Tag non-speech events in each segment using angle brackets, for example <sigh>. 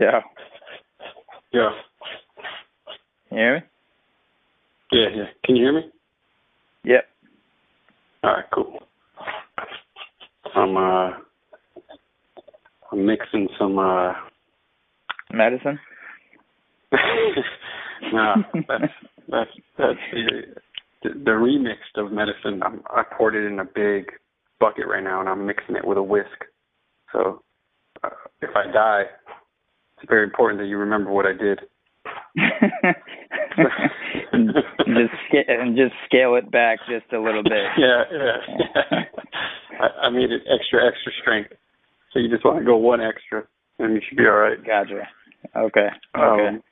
Yeah. Yeah. You hear me? Yeah, yeah. Can you hear me? Yep. All right, cool. I'm uh I'm mixing some uh Medicine? <laughs> no, that's that's that's the the, the remix of medicine. I'm, I poured it in a big bucket right now, and I'm mixing it with a whisk. So uh, if I die, it's very important that you remember what I did. and <laughs> just and just scale it back just a little bit. <laughs> yeah, yeah. yeah. <laughs> I, I made it extra, extra strength. So you just want to go one extra, and you should be all right. Gotcha. Okay. Okay. Um,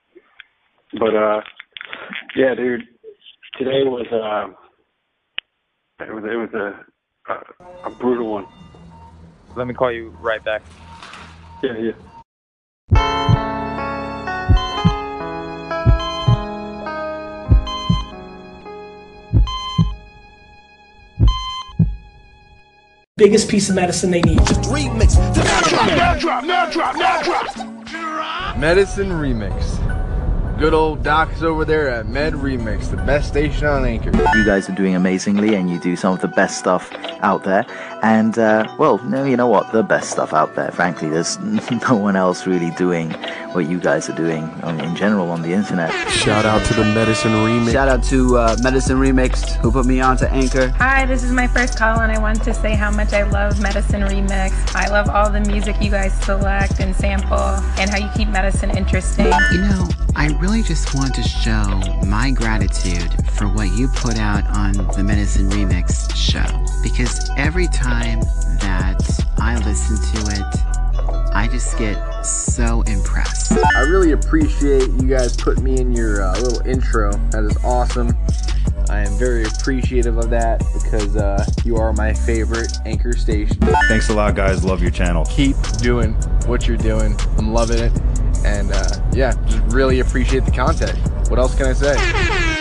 but uh, yeah, dude. Today was uh, it was it was a a, a brutal one. Let me call you right back. Yeah, yeah. Biggest piece of medicine they need. Medicine Remix. Good old Doc's over there at Med Remix, the best station on Anchor. You guys are doing amazingly, and you do some of the best stuff out there. And uh, well, no, you know what? The best stuff out there. Frankly, there's <laughs> no one else really doing what you guys are doing in general on the internet. Shout out to the Medicine Remix. Shout out to uh, Medicine Remix, who put me on to Anchor. Hi, this is my first call, and I want to say how much I love Medicine Remix. I love all the music you guys select and sample, and how you keep medicine interesting. You know, I really just want to show my gratitude for what you put out on the Medicine Remix show. Because every time that I listen to it, I just get so impressed. I really appreciate you guys putting me in your uh, little intro. That is awesome. I am very appreciative of that because uh, you are my favorite anchor station. Thanks a lot, guys. Love your channel. Keep doing what you're doing. I'm loving it. And uh, yeah, just really appreciate the content. What else can I say?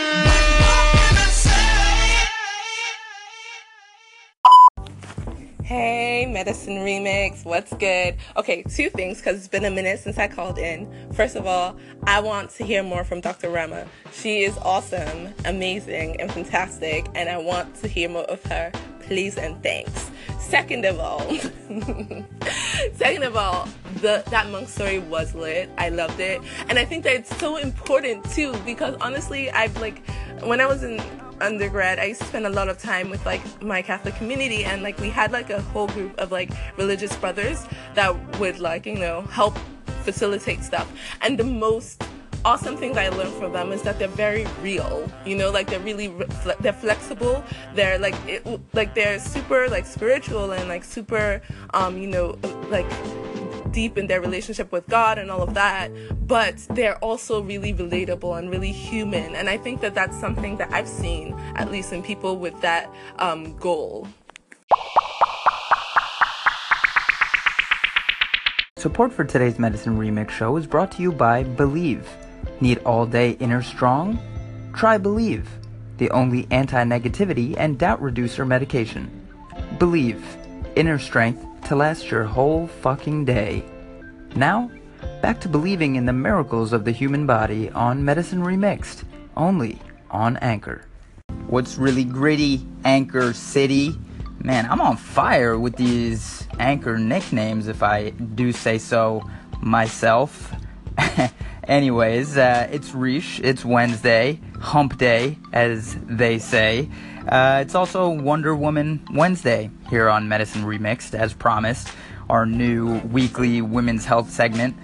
Hey, Medicine Remix, what's good? Okay, two things because it's been a minute since I called in. First of all, I want to hear more from Dr. Rama. She is awesome, amazing, and fantastic, and I want to hear more of her. Please and thanks. Second of all, <laughs> second of all, the that monk story was lit. I loved it, and I think that it's so important too because honestly, I've like when I was in undergrad, I used to spend a lot of time with like my Catholic community, and like we had like a whole group of like religious brothers that would like you know help facilitate stuff. And the most awesome thing that I learned from them is that they're very real. You know, like they're really re- they're flexible. They're like it, like they're super like spiritual and like super um you know like deep in their relationship with God and all of that, but they're also really relatable and really human. And I think that that's something that I've seen, at least in people with that um, goal. Support for today's Medicine Remix show is brought to you by Believe. Need all day inner strong? Try Believe, the only anti negativity and doubt reducer medication. Believe, inner strength to last your whole fucking day. Now, back to believing in the miracles of the human body on Medicine Remixed, only on Anchor. What's really gritty, Anchor City? Man, I'm on fire with these Anchor nicknames, if I do say so myself. Anyways, uh, it's Reesh, it's Wednesday, hump day, as they say. Uh, it's also Wonder Woman Wednesday here on Medicine Remixed, as promised, our new weekly women's health segment.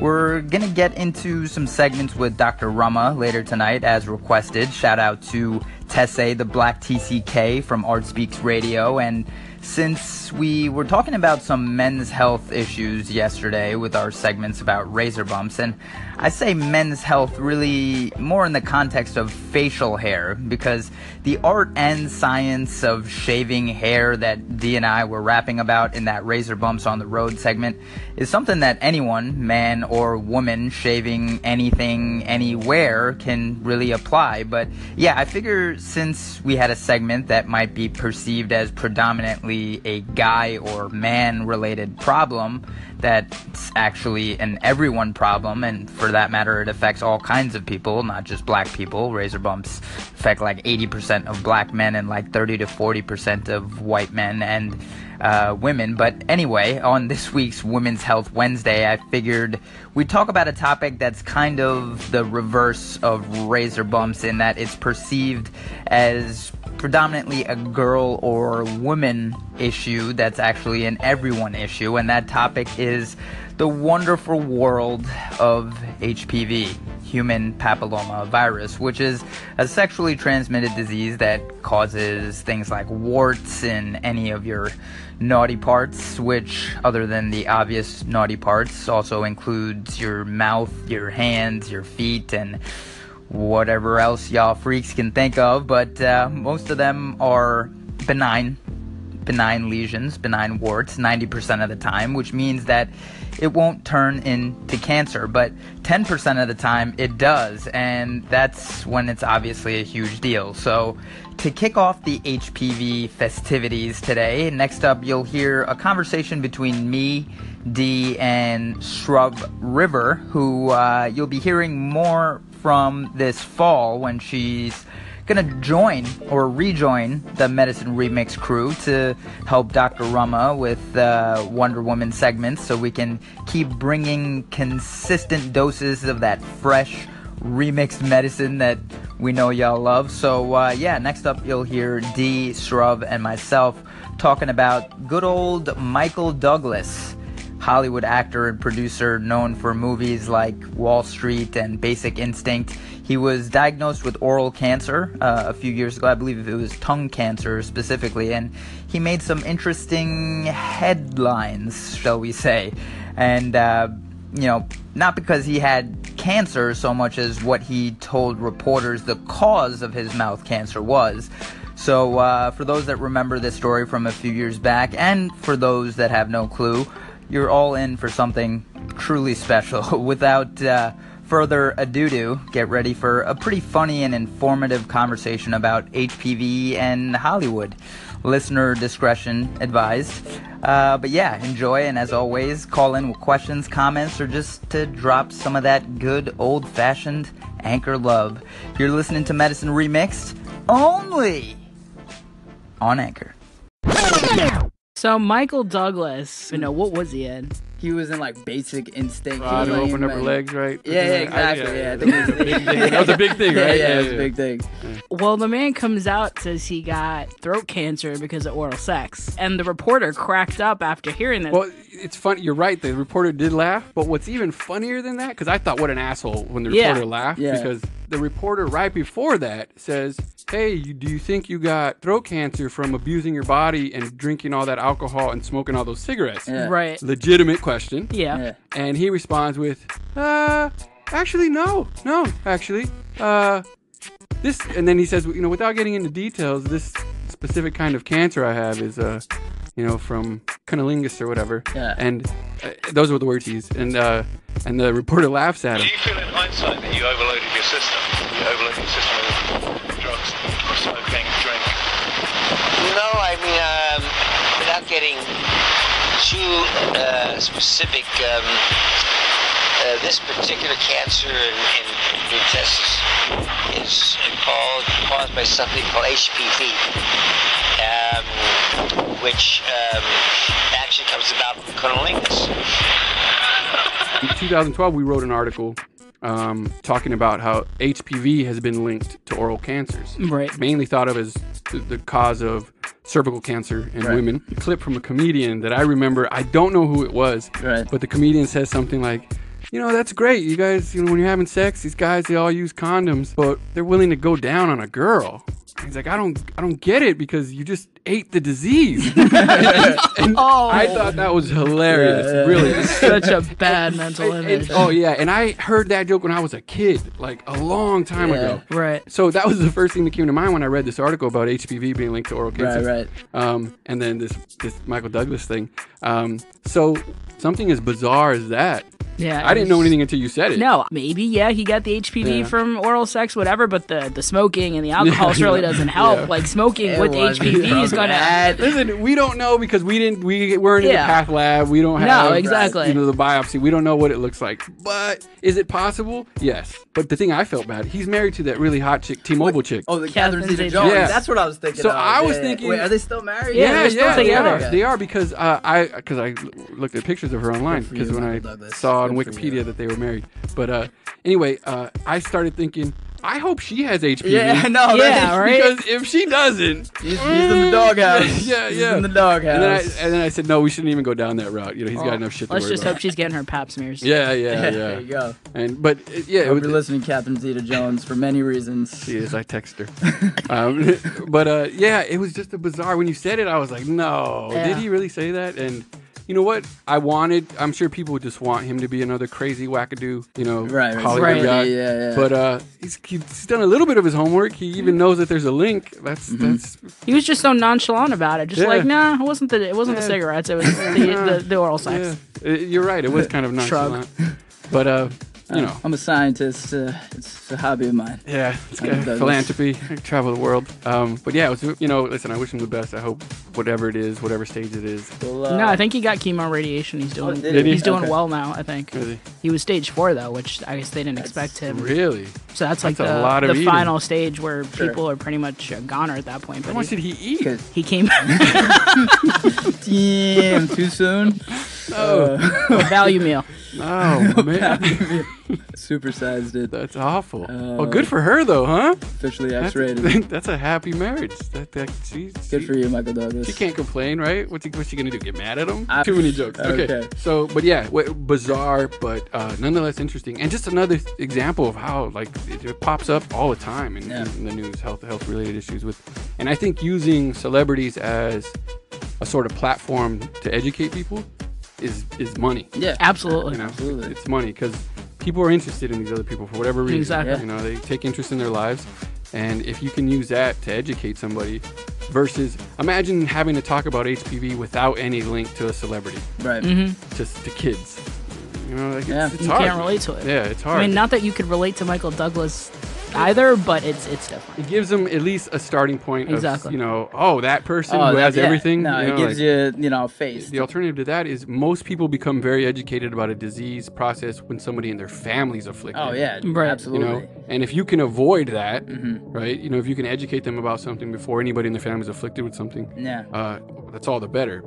We're gonna get into some segments with Dr. Rama later tonight, as requested. Shout out to Tesse, the Black TCK from Art Speaks Radio, and since we were talking about some men's health issues yesterday with our segments about razor bumps, and I say men's health really more in the context of facial hair, because the art and science of shaving hair that Dee and I were rapping about in that razor bumps on the road segment is something that anyone, man or woman, shaving anything, anywhere, can really apply. But yeah, I figure since we had a segment that might be perceived as predominantly a guy or man related problem that's actually an everyone problem and for that matter it affects all kinds of people not just black people razor bumps affect like 80% of black men and like 30 to 40% of white men and uh, women. But anyway, on this week's Women's Health Wednesday, I figured we'd talk about a topic that's kind of the reverse of razor bumps in that it's perceived as predominantly a girl or woman issue that's actually an everyone issue, and that topic is the wonderful world of HPV, human papilloma virus, which is a sexually transmitted disease that causes things like warts in any of your naughty parts, which, other than the obvious naughty parts, also includes your mouth, your hands, your feet, and whatever else y'all freaks can think of. But uh, most of them are benign, benign lesions, benign warts, 90% of the time, which means that it won't turn into cancer, but 10% of the time it does, and that's when it's obviously a huge deal. So, to kick off the HPV festivities today, next up you'll hear a conversation between me, Dee, and Shrub River, who uh, you'll be hearing more from this fall when she's gonna join or rejoin the Medicine Remix crew to help Dr. Rama with uh, Wonder Woman segments so we can keep bringing consistent doses of that fresh remixed medicine that we know y'all love. So, uh, yeah, next up you'll hear Dee, Shrub, and myself talking about good old Michael Douglas. Hollywood actor and producer known for movies like Wall Street and Basic Instinct. He was diagnosed with oral cancer uh, a few years ago. I believe it was tongue cancer specifically, and he made some interesting headlines, shall we say. And, uh, you know, not because he had cancer so much as what he told reporters the cause of his mouth cancer was. So, uh, for those that remember this story from a few years back, and for those that have no clue, you're all in for something truly special. <laughs> Without uh, further ado, do, get ready for a pretty funny and informative conversation about HPV and Hollywood. Listener discretion advised. Uh, but yeah, enjoy, and as always, call in with questions, comments, or just to drop some of that good old fashioned anchor love. You're listening to Medicine Remixed only on Anchor. So Michael Douglas, you know, what was he in? He was in like Basic Instinct. Rod He who was opened up her legs, right? Yeah, yeah, exactly. I- Yeah, I think it was- big. That was a big thing, <laughs> Yeah, right? yeah, it was a big thing. Well, the man comes out says he got throat cancer because of oral sex, and the reporter cracked up after hearing this. Well, it's funny. You're right. The reporter did laugh, but what's even funnier than that? Because I thought, what an asshole when the Yeah. reporter laughed. Yeah. Because the reporter right before that says, "Hey, you, do you think you got throat cancer from abusing your body and drinking all that alcohol and smoking all those cigarettes?" Yeah. Right. Legitimate question. Yeah. Yeah. And he responds with, "Uh, actually, no, no, actually, uh." This and then he says, you know, without getting into details, this specific kind of cancer I have is, uh, you know, from cunnilingus or whatever. Yeah. And uh, those were the words he used. And uh, and the reporter laughs at him. Do you feel in hindsight that you overloaded your system? You overloaded your system with drugs, smoking, drink? No, I mean, um, without getting too uh, specific, um, uh, this particular cancer in, in the intestines is called caused by something called HPV, um, which um, actually comes about from cunnilingus. In 2012, we wrote an article um, talking about how HPV has been linked to oral cancers. Right. Mainly thought of as the, the cause of cervical cancer in Right. women. A clip from a comedian that I remember. I don't know who it was, Right. but the comedian says something like. You know that's great. You guys, you know, when you're having sex, these guys they all use condoms, but they're willing to go down on a girl. He's like, I don't, I don't get it because you just ate the disease. <laughs> and I thought that was hilarious. Yeah, yeah. really, <laughs> Such a bad mental and- image. and- oh yeah, and I heard that joke when I was a kid, like a long time Yeah. ago. Right. So that was the first thing that came to mind when I read this article about HPV being linked to oral Right, cancer. right. Um, and then this this Michael Douglas thing. Um, so something as bizarre as that Yeah, I didn't know anything until you said it. No, maybe yeah, he got the HPV Yeah. from oral sex, whatever. But the the smoking and the alcohol <laughs> Yeah, really yeah. doesn't help. Yeah. Like smoking It with wasn't HPV is gonna. add. Listen, we don't know because we didn't. We weren't in the path lab. We don't have No, have exactly. You know the biopsy. We don't know what it looks like. But is it possible? Yes. But the thing I felt bad. He's married to that really hot chick, T-Mobile chick. Oh, the Catherine Catherine Zeta Zeta-Jones. Yeah. That's what I was thinking. So of. I was Yeah. thinking- Wait, are they still married? Yeah, they're still yeah, they are. They are because uh, I because I looked at pictures of her online because when I Michael Douglas. saw on Good for Wikipedia that they were married. But uh, anyway, uh, I started thinking. I hope she has HPV. Yeah, <laughs> no, Yeah, right? Because if she doesn't, He's, he's in the doghouse. <laughs> yeah, He's yeah. in the doghouse. And then, I, and then I said, no, we shouldn't even go down that route. You know, he's got enough shit Let's worry just about. hope she's getting her pap smears. Yeah, yeah, <laughs> yeah. there you go. And but uh, yeah, I it hope was, you're listening, Catherine Zeta-Jones, for many reasons. she is. I text her. um, but uh, yeah, it was just a bizarre. When you said it, I was like, no, did he really say that? And you know what? I wanted. I'm sure people would just want him to be another crazy wackadoo. You know, Right, right. Hollywood Right. guy. Yeah, yeah. But uh, he's, he's done a little bit of his homework. He even knows that there's a link. That's that's He was just so nonchalant about it, just Yeah. like, nah, it wasn't the it wasn't Yeah. the cigarettes, it was the, <laughs> the, the oral sex. yeah. Uh, You're right. It was kind of <laughs> nonchalant. But uh, you know. I'm a scientist. Uh, it's a hobby of mine. Yeah, it's Michael got Douglas. philanthropy, I <laughs> travel the world. Um, but yeah, was, you know, listen, I wish him the best. I hope whatever it is, whatever stage it is. Well, uh, No, I think he got chemo radiation. He's doing did he? he's doing Okay. well now. I think Is he? he was stage four though, which I guess they didn't expect him. Really? So that's like That's a the, lot of the eating. final stage where Sure. people are pretty much a goner at that point. But How much he, did he eat? he came <laughs> <laughs> Damn, too soon. Oh, <laughs> value meal. oh <laughs> man, Supersized it. that's awful. Uh, well, good for her though, huh? Officially That's, X-rated. <laughs> that's a happy marriage. That, that she, Good she- for you, Michael Douglas. She can't complain, right? What's, he, what's she gonna do? Get mad at him? I- Too many jokes. Okay. Okay. So, but yeah, w- bizarre, but uh, nonetheless interesting, and just another th- example of how like it, it pops up all the time in, Yeah. in the news, health health related issues with, and I think using celebrities as a sort of platform to educate people is is money. Yeah, Absolutely. You know, Absolutely. it's money because people are interested in these other people for whatever reason. Exactly. You know, they take interest in their lives, and if you can use that to educate somebody, versus imagine having to talk about HPV without any link to a celebrity, Right. Mm-hmm. just to kids. You know, like Yeah. it's, it's You hard. can't relate to it. Yeah, it's hard. I mean, not that you could relate to Michael Douglas either, but it's it's different. it gives them at least a starting point Exactly. of, you know, oh, that person Oh, who has yeah. everything. No, you it gives like- you, you know, a face. The alternative to that is most people become very educated about a disease process when somebody in their family's afflicted. Oh yeah, Right. absolutely. You absolutely. know, and if you can avoid that, Mm-hmm. right? You know, if you can educate them about something before anybody in their family is afflicted with something, Yeah. uh, that's all the better.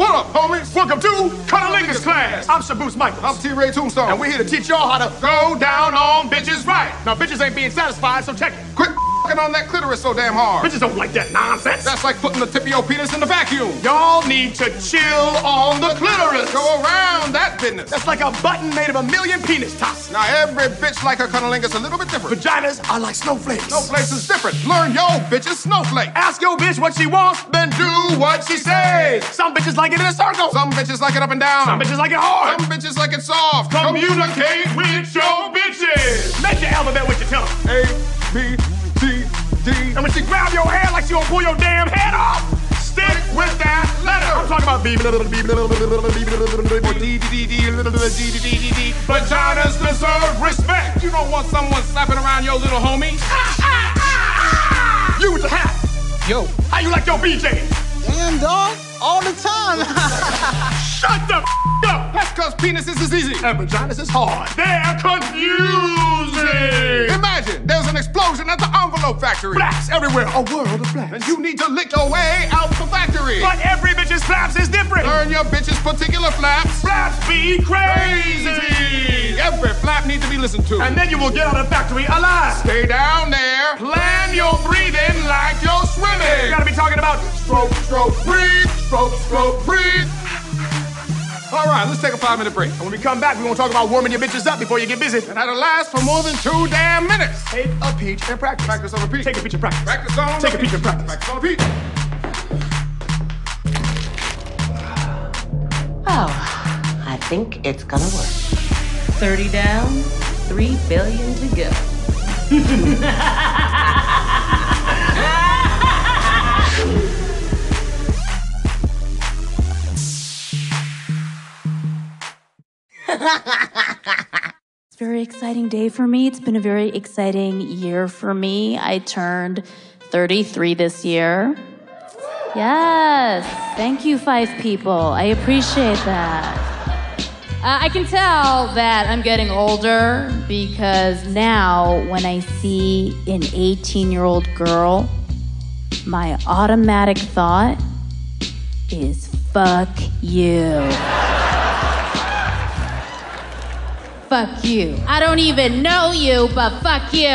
What up, homies? Welcome to Cunnilingus class. I'm Shaboose Michaels. I'm T. Ray Tombstone. And we're here to teach y'all how to go down on bitches right. Now, bitches ain't being satisfied, so check it. Quit fing on that clitoris so damn hard. Bitches don't like that nonsense. That's like putting the tip of your penis in the vacuum. Y'all need to chill on the clitoris. Go around that business. That's like a button made of a million penis tops. Now, every bitch like her cunnilingus a little bit different. Vaginas are like snowflakes. Snowflakes is different. Learn your bitch's snowflake. Ask your bitch what she wants, then do what she says. Some bitches like it in a circle. Some bitches like it up and down. Some bitches like it hard. Some bitches like it soft. Communicate with your bitches. Make your alphabet with your tongue. A, B, D. And when she grab your hair like she gonna pull your damn head off, stick with that letter. I'm talking about B, little B, little B, little B, little D, D, D, D, little D, D, D, D, D. Vaginas deserve respect. You don't want someone slapping around your little homie. You with the hat. Yo. How you like your BJ? Damn, dog. Uh, all the time. <laughs> Shut the f- up. Because penises is easy and vaginas is hard. They're confusing! Imagine there's an explosion at the envelope factory. Flaps everywhere, a world of flaps. And you need to lick your way out the factory. But every bitch's flaps is different. Learn your bitch's particular flaps. Flaps be crazy! Every flap needs to be listened to. And then you will get out of the factory alive. Stay down there. Plan your breathing like you're swimming. You gotta be talking about stroke, stroke, breathe, stroke, stroke, breathe. All right, let's take a five minute break. And when we come back, we're gonna talk about warming your bitches up before you get busy. And that'll last for more than two damn minutes. Take a peach and practice. Practice on repeat. Take a peach and practice. Practice on Take a peach and practice. Practice on repeat. Oh, I think it's gonna work. 30 down, 3 billion to go. <laughs> It's a very exciting day for me. It's been a very exciting year for me. I turned 33 this year. Yes. Thank you, five people. I appreciate that. Uh, I can tell that I'm getting older because now when I see an 18 year old girl, my automatic thought is fuck you. Fuck you. I don't even know you, but fuck you.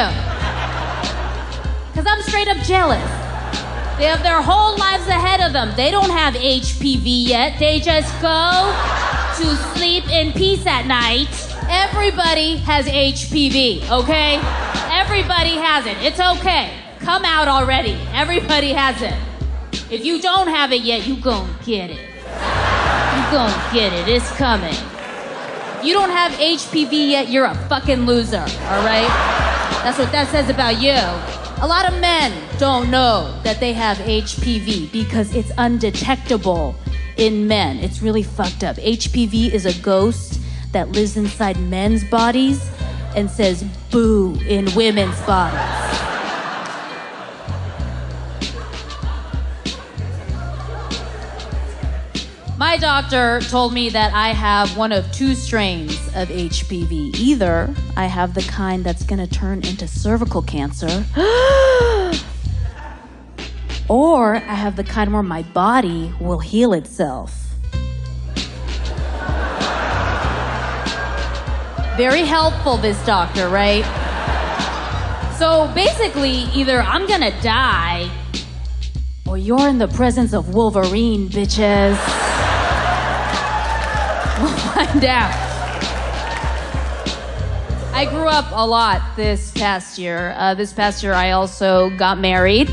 Because I'm straight up jealous. They have their whole lives ahead of them. They don't have HPV yet. They just go to sleep in peace at night. Everybody has HPV, okay? Everybody has it. It's okay. Come out already. Everybody has it. If you don't have it yet, you gon' get it. You gon' get it. It's coming. You don't have HPV yet, you're a fucking loser, all right? That's what that says about you. A lot of men don't know that they have HPV because it's undetectable in men. It's really fucked up. HPV is a ghost that lives inside men's bodies and says boo in women's bodies. My doctor told me that I have one of two strains of HPV. Either I have the kind that's gonna turn into cervical cancer, <gasps> or I have the kind where my body will heal itself. Very helpful, this doctor, right? So basically, either I'm gonna die, or you're in the presence of Wolverine, bitches. <laughs> Find out. I grew up a lot this past year. Uh, this past year, I also got married.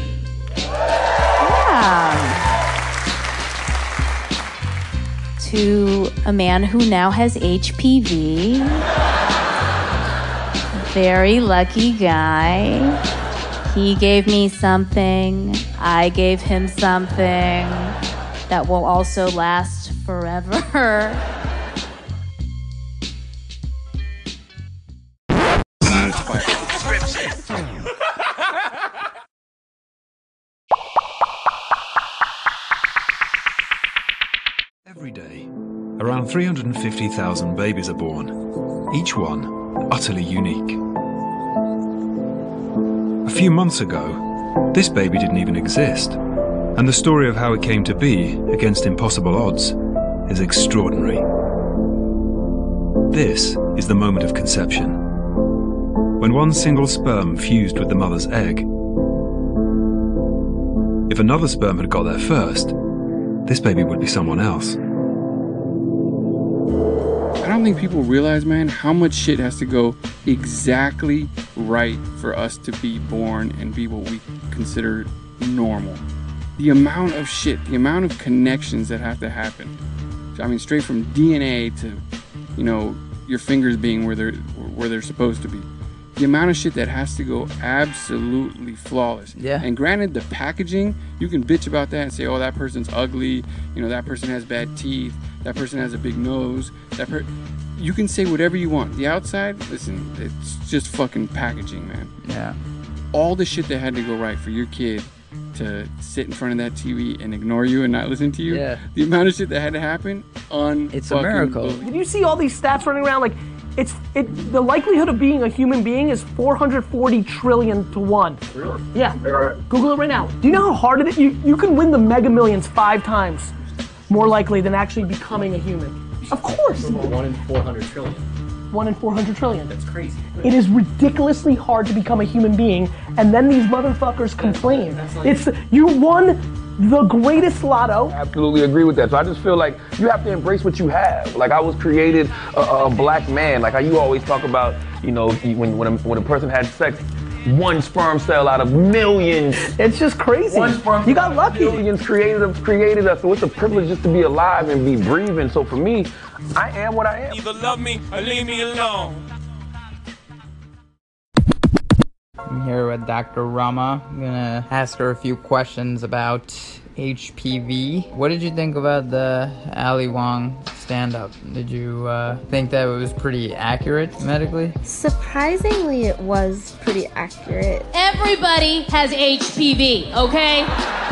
Yeah. To a man who now has HPV. Very lucky guy. He gave me something, I gave him something that will also last forever. <laughs> 350,000 babies are born, each one utterly unique. A few months ago, this baby didn't even exist, and the story of how it came to be against impossible odds is extraordinary. This is the moment of conception, when one single sperm fused with the mother's egg. If another sperm had got there first, this baby would be someone else. Don't think people realize, man, how much shit has to go exactly right for us to be born and be what we consider normal. The amount of shit, the amount of connections that have to happen. I mean, straight from DNA to, you know, your fingers being where they're where they're supposed to be. The amount of shit that has to go absolutely flawless. Yeah. And granted, the packaging, you can bitch about that and say, oh, that person's ugly. You know, that person has bad teeth. That person has a big nose. That per- you can say whatever you want. The outside, listen, it's just fucking packaging, man. Yeah. All the shit that had to go right for your kid to sit in front of that TV and ignore you and not listen to you. Yeah. The amount of shit that had to happen on It's a miracle. Did you see all these stats running around? Like, it's it. The likelihood of being a human being is 440 trillion to one. Really? Yeah. Google it right now. Do you know how hard it is? You you can win the Mega Millions five times more likely than actually becoming a human. Of course. One in 400 trillion. One in 400 trillion. That's crazy. It is ridiculously hard to become a human being, and then these motherfuckers complain. It's you won the greatest lotto. absolutely agree with that. So I just feel like you have to embrace what you have. Like I was created a, a black man. Like how you always talk about, you know, when when a, when a person had sex, one sperm cell out of millions. It's just crazy. One sperm You got lucky. Millions created us, created us. So it's a privilege just to be alive and be breathing. So for me, I am what I am. Either love me or leave me alone. I'm here with Dr. Rama. I'm gonna ask her a few questions about HPV. What did you think about the Ali Wong stand up? Did you uh, think that it was pretty accurate medically? Surprisingly, it was pretty accurate. Everybody has HPV, okay?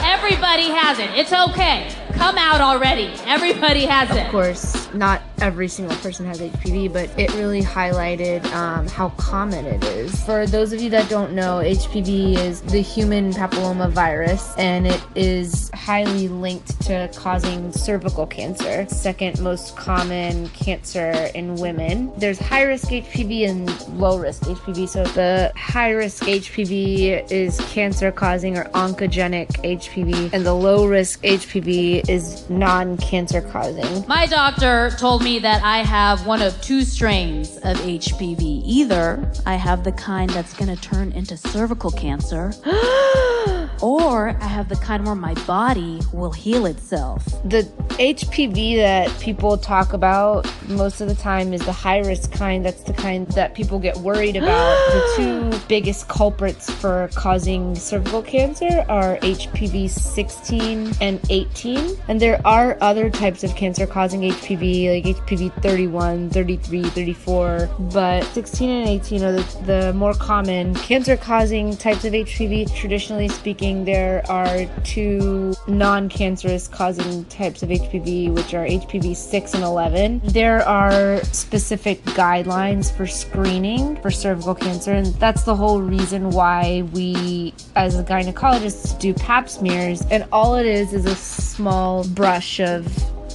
Everybody has it. It's okay. Come out already. Everybody has it. Of course, not every single person has HPV, but it really highlighted um, how common it is. For those of you that don't know, HPV is the human papilloma virus, and it is highly linked to causing cervical cancer, second most common cancer in women. There's high risk HPV and low risk HPV. So the high risk HPV is cancer causing or oncogenic HPV, and the low risk HPV is non cancer causing. My doctor told me that I have one of two strains of HPV. Either I have the kind that's going to turn into cervical cancer, <gasps> or I have the kind where my body will heal itself. The HPV that people talk about most of the time is the high risk kind. That's the kind that people get worried about. the <gasps> two biggest culprits for causing cervical cancer are HPV 16 and 18. And there are other types of cancer causing HPV, like HPV 31, 33, 34. But 16 and 18 are the, the more common cancer causing types of HPV. Traditionally speaking, there are two non cancerous causing types of HPV, which are HPV 6 and 11. There are specific guidelines for screening for cervical cancer, and that's the whole reason why we, as gynecologists, do pap smears. And all it is is a small brush of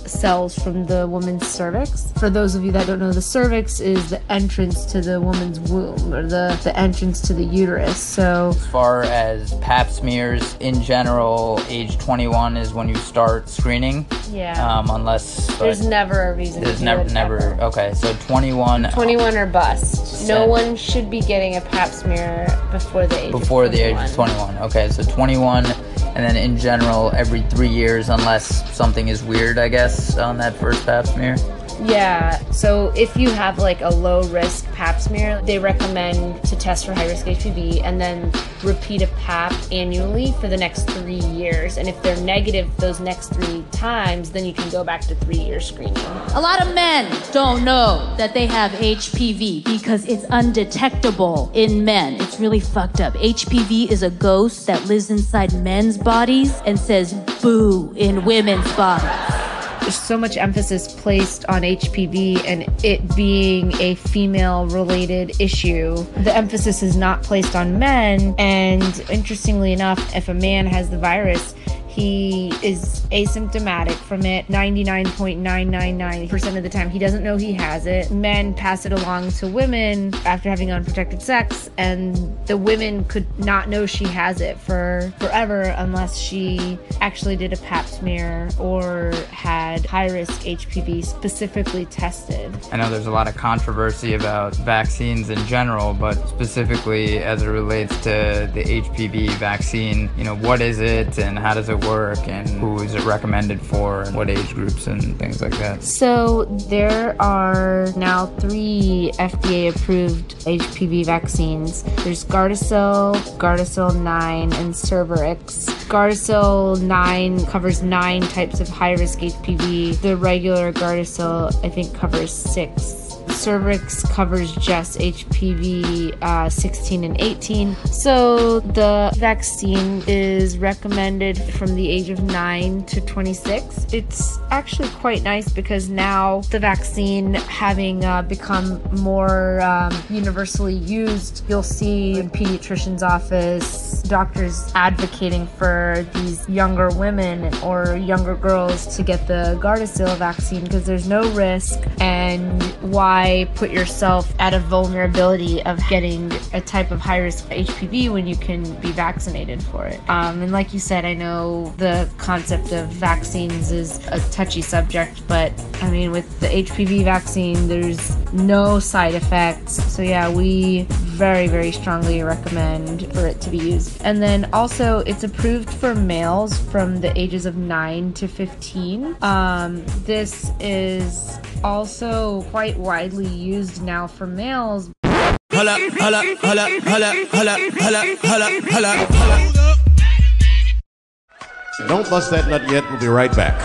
cells from the woman's cervix. For those of you that don't know, the cervix is the entrance to the woman's womb or the, the entrance to the uterus. So, As far as pap smears in general, age 21 is when you start screening. Yeah. Um, unless there's never a reason there's never never ever. okay. So 21 21 or bust. No one should be getting a pap smear before the age before the age of 21. Okay, so 21, and then in general every three years, unless something is weird, I guess, on that first pap smear. Yeah, so if you have like a low risk pap smear, they recommend to test for high risk HPV and then repeat a pap annually for the next three years. And if they're negative those next three times, then you can go back to three year screening. A lot of men don't know that they have HPV because it's undetectable in men. It's really fucked up. HPV is a ghost that lives inside men's bodies and says boo in women's bodies. There's so much emphasis placed on HPV and it being a female related issue. The emphasis is not placed on men. And interestingly enough, if a man has the virus, he is asymptomatic from it 99.999% of the time. He doesn't know he has it. Men pass it along to women after having unprotected sex, and the women could not know she has it for forever unless she actually did a pap smear or had high risk HPV specifically tested. I know there's a lot of controversy about vaccines in general, but specifically as it relates to the HPV vaccine, you know, what is it and how does it work and who is it recommended for and what age groups and things like that? So there are now three FDA approved HPV vaccines. There's Gardasil, Gardasil 9, and Cervarix. Gardasil 9 covers nine types of high risk HPV. The regular Gardasil, I think, covers six. Cervarix covers just HPV uh, 16 and 18. So the vaccine is recommended from the age of 9 to 26. It's actually quite nice because now the vaccine having uh, become more um, universally used, you'll see in pediatrician's office doctors advocating for these younger women or younger girls to get the Gardasil vaccine because there's no risk and why put yourself at a vulnerability of getting a type of high risk HPV when you can be vaccinated for it. Um, and like you said, I know the concept of vaccines is a touchy subject, but I mean, with the HPV vaccine, there's no side effects. So, yeah, we very, very strongly recommend for it to be used. And then also, it's approved for males from the ages of 9 to 15. Um, this is also quite widely used now for males. Holla, holla, holla, holla, holla, holla, holla, holla, holla. Don't bust that nut yet. We'll be right back.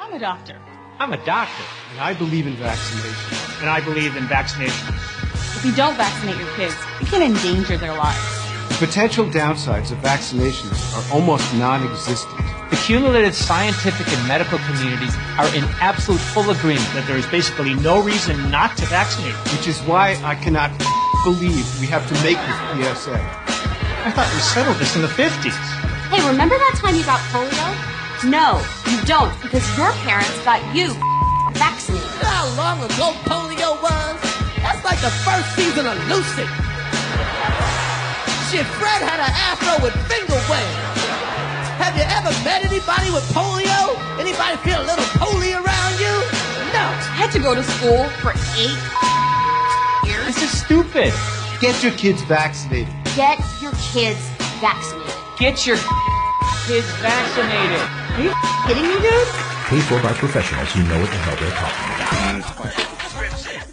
I'm a doctor. I'm a doctor. And I believe in vaccination. And I believe in vaccination. If you don't vaccinate your kids, you can endanger their lives. The potential downsides of vaccinations are almost non-existent. The cumulative scientific and medical communities are in absolute full agreement that there is basically no reason not to vaccinate. Which is why I cannot believe we have to make this PSA. I thought we settled this in the 50s. Hey, remember that time you got polio? No, you don't, because your parents got you vaccinated. How long ago polio was? That's like the first season of Lucy. Shit, Fred had an afro with finger waves. Have you ever met anybody with polio? Anybody feel a little poly around you? No. I had to go to school for eight years. This is stupid. Get your kids vaccinated. Get your kids vaccinated. Get your kids vaccinated. Are you kidding me, dude? Paid for by professionals who know what the hell they're talking about.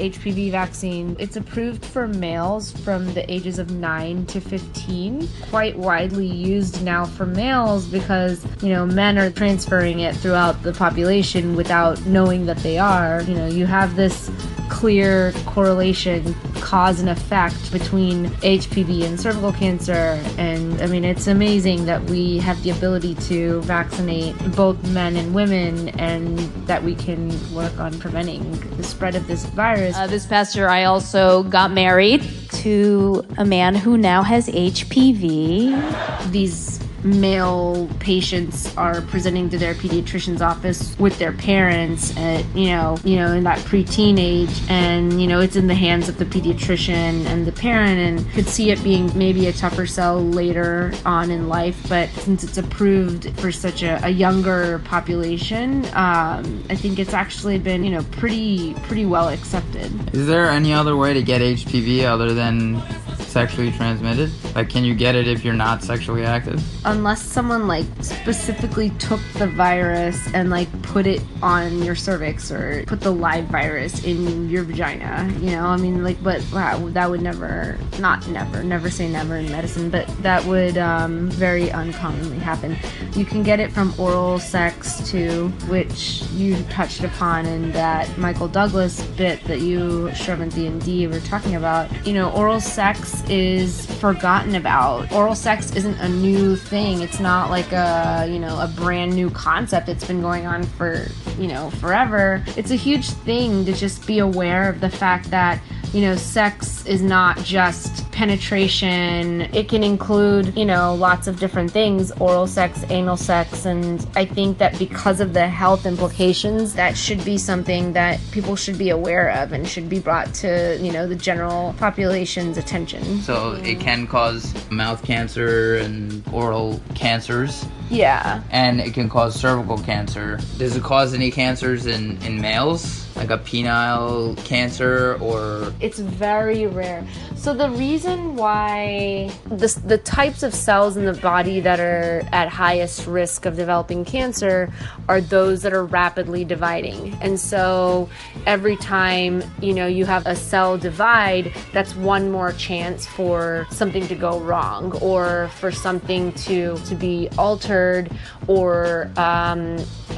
HPV vaccine, it's approved for males from the ages of 9 to 15. Quite widely used now for males because, you know, men are transferring it throughout the population without knowing that they are. You know, you have this clear correlation, cause and effect between HPV and cervical cancer. And I mean, it's amazing that we have the ability to vaccinate both men and women and that we can work on preventing the spread of this virus. Uh, this past year, I also got married to a man who now has HPV. These male patients are presenting to their pediatrician's office with their parents at you know you know in that preteen age and you know it's in the hands of the pediatrician and the parent and could see it being maybe a tougher sell later on in life but since it's approved for such a, a younger population um, i think it's actually been you know pretty pretty well accepted Is there any other way to get HPV other than sexually transmitted? Like, can you get it if you're not sexually active? Unless someone like specifically took the virus and like put it on your cervix or put the live virus in your vagina you know? I mean like but wow that would never not never never say never in medicine but that would um, very uncommonly happen. You can get it from oral sex too which you touched upon in that michael douglas bit that you sherman d and d were talking about. You know oral sex is forgotten about. Oral sex isn't a new thing it's not like a you know a brand new concept it's been going on for you know forever. It's a huge thing to just be aware of the fact that you know sex is not just penetration it can include you know lots of different things oral sex anal sex and i think that because of the health implications that should be something that people should be aware of and should be brought to you know the general population's attention So it can cause mouth cancer and oral cancers. yeah And it can cause cervical cancer. Does it cause any cancers in, in males? Like a penile cancer or It's very rare. So the reason why the the types of cells in the body that are at highest risk of developing cancer are those that are rapidly dividing. And so every time, you know, you have a cell divide, that's one more chance for something to go wrong or for something to to be altered or um,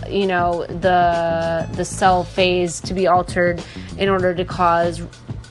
you know the the cell phase to be altered in order to cause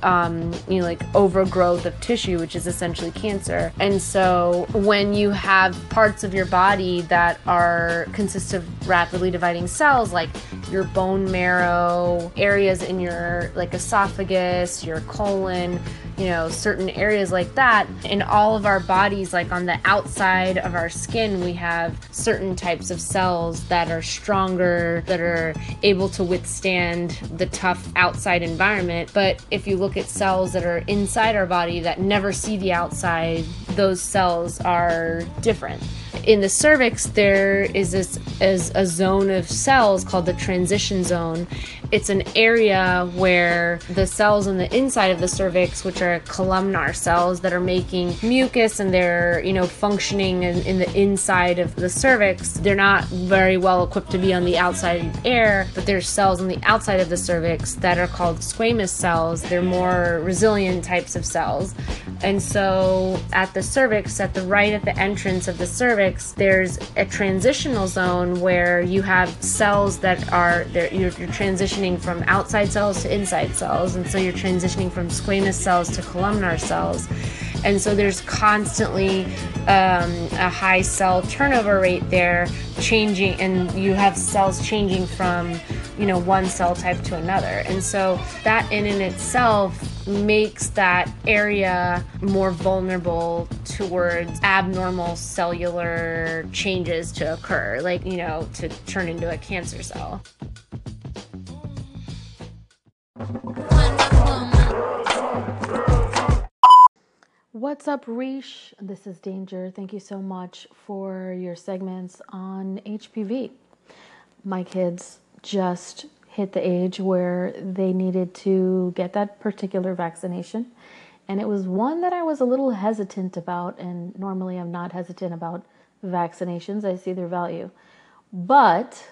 um, you know, like overgrowth of tissue, which is essentially cancer. And so when you have parts of your body that are consist of rapidly dividing cells, like your bone marrow, areas in your like esophagus, your colon, you know, certain areas like that, in all of our bodies, like on the outside of our skin, we have certain types of cells that are stronger, that are able to withstand the tough outside environment. But if you look at cells that are inside our body that never see the outside, those cells are different. In the cervix, there is this is a zone of cells called the transition zone, It's an area where the cells on the inside of the cervix, which are columnar cells that are making mucus and they're, you know, functioning in, in the inside of the cervix, they're not very well equipped to be on the outside air, but there's cells on the outside of the cervix that are called squamous cells. They're more resilient types of cells. And so at the cervix, at the right at the entrance of the cervix, there's a transitional zone where you have cells that are you're, you're transitioning from outside cells to inside cells, and so you're transitioning from squamous cells to columnar cells. And so there's constantly um, a high cell turnover rate there, changing, and you have cells changing from, you know, one cell type to another. And so that in and itself makes that area more vulnerable towards abnormal cellular changes to occur, like, you know, to turn into a cancer cell. What's up, Reish? This is Danger. Thank you so much for your segments on HPV. My kids just hit the age where they needed to get that particular vaccination. And it was one that I was a little hesitant about. And normally I'm not hesitant about vaccinations, I see their value. But,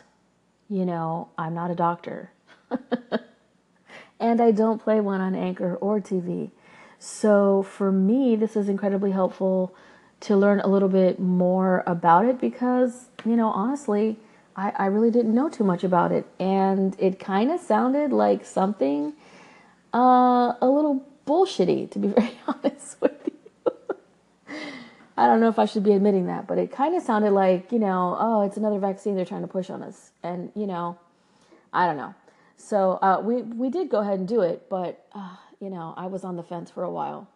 you know, I'm not a doctor. <laughs> and I don't play one on Anchor or TV. So for me, this is incredibly helpful to learn a little bit more about it because, you know, honestly, I, I really didn't know too much about it. And it kind of sounded like something uh, a little bullshitty, to be <laughs> very <laughs> honest with you. I don't know if I should be admitting that, but it kind of sounded like, you know, oh, it's another vaccine they're trying to push on us. And, you know, I don't know. So uh, we, we did go ahead and do it, but. Uh, you know, I was on the fence for a while.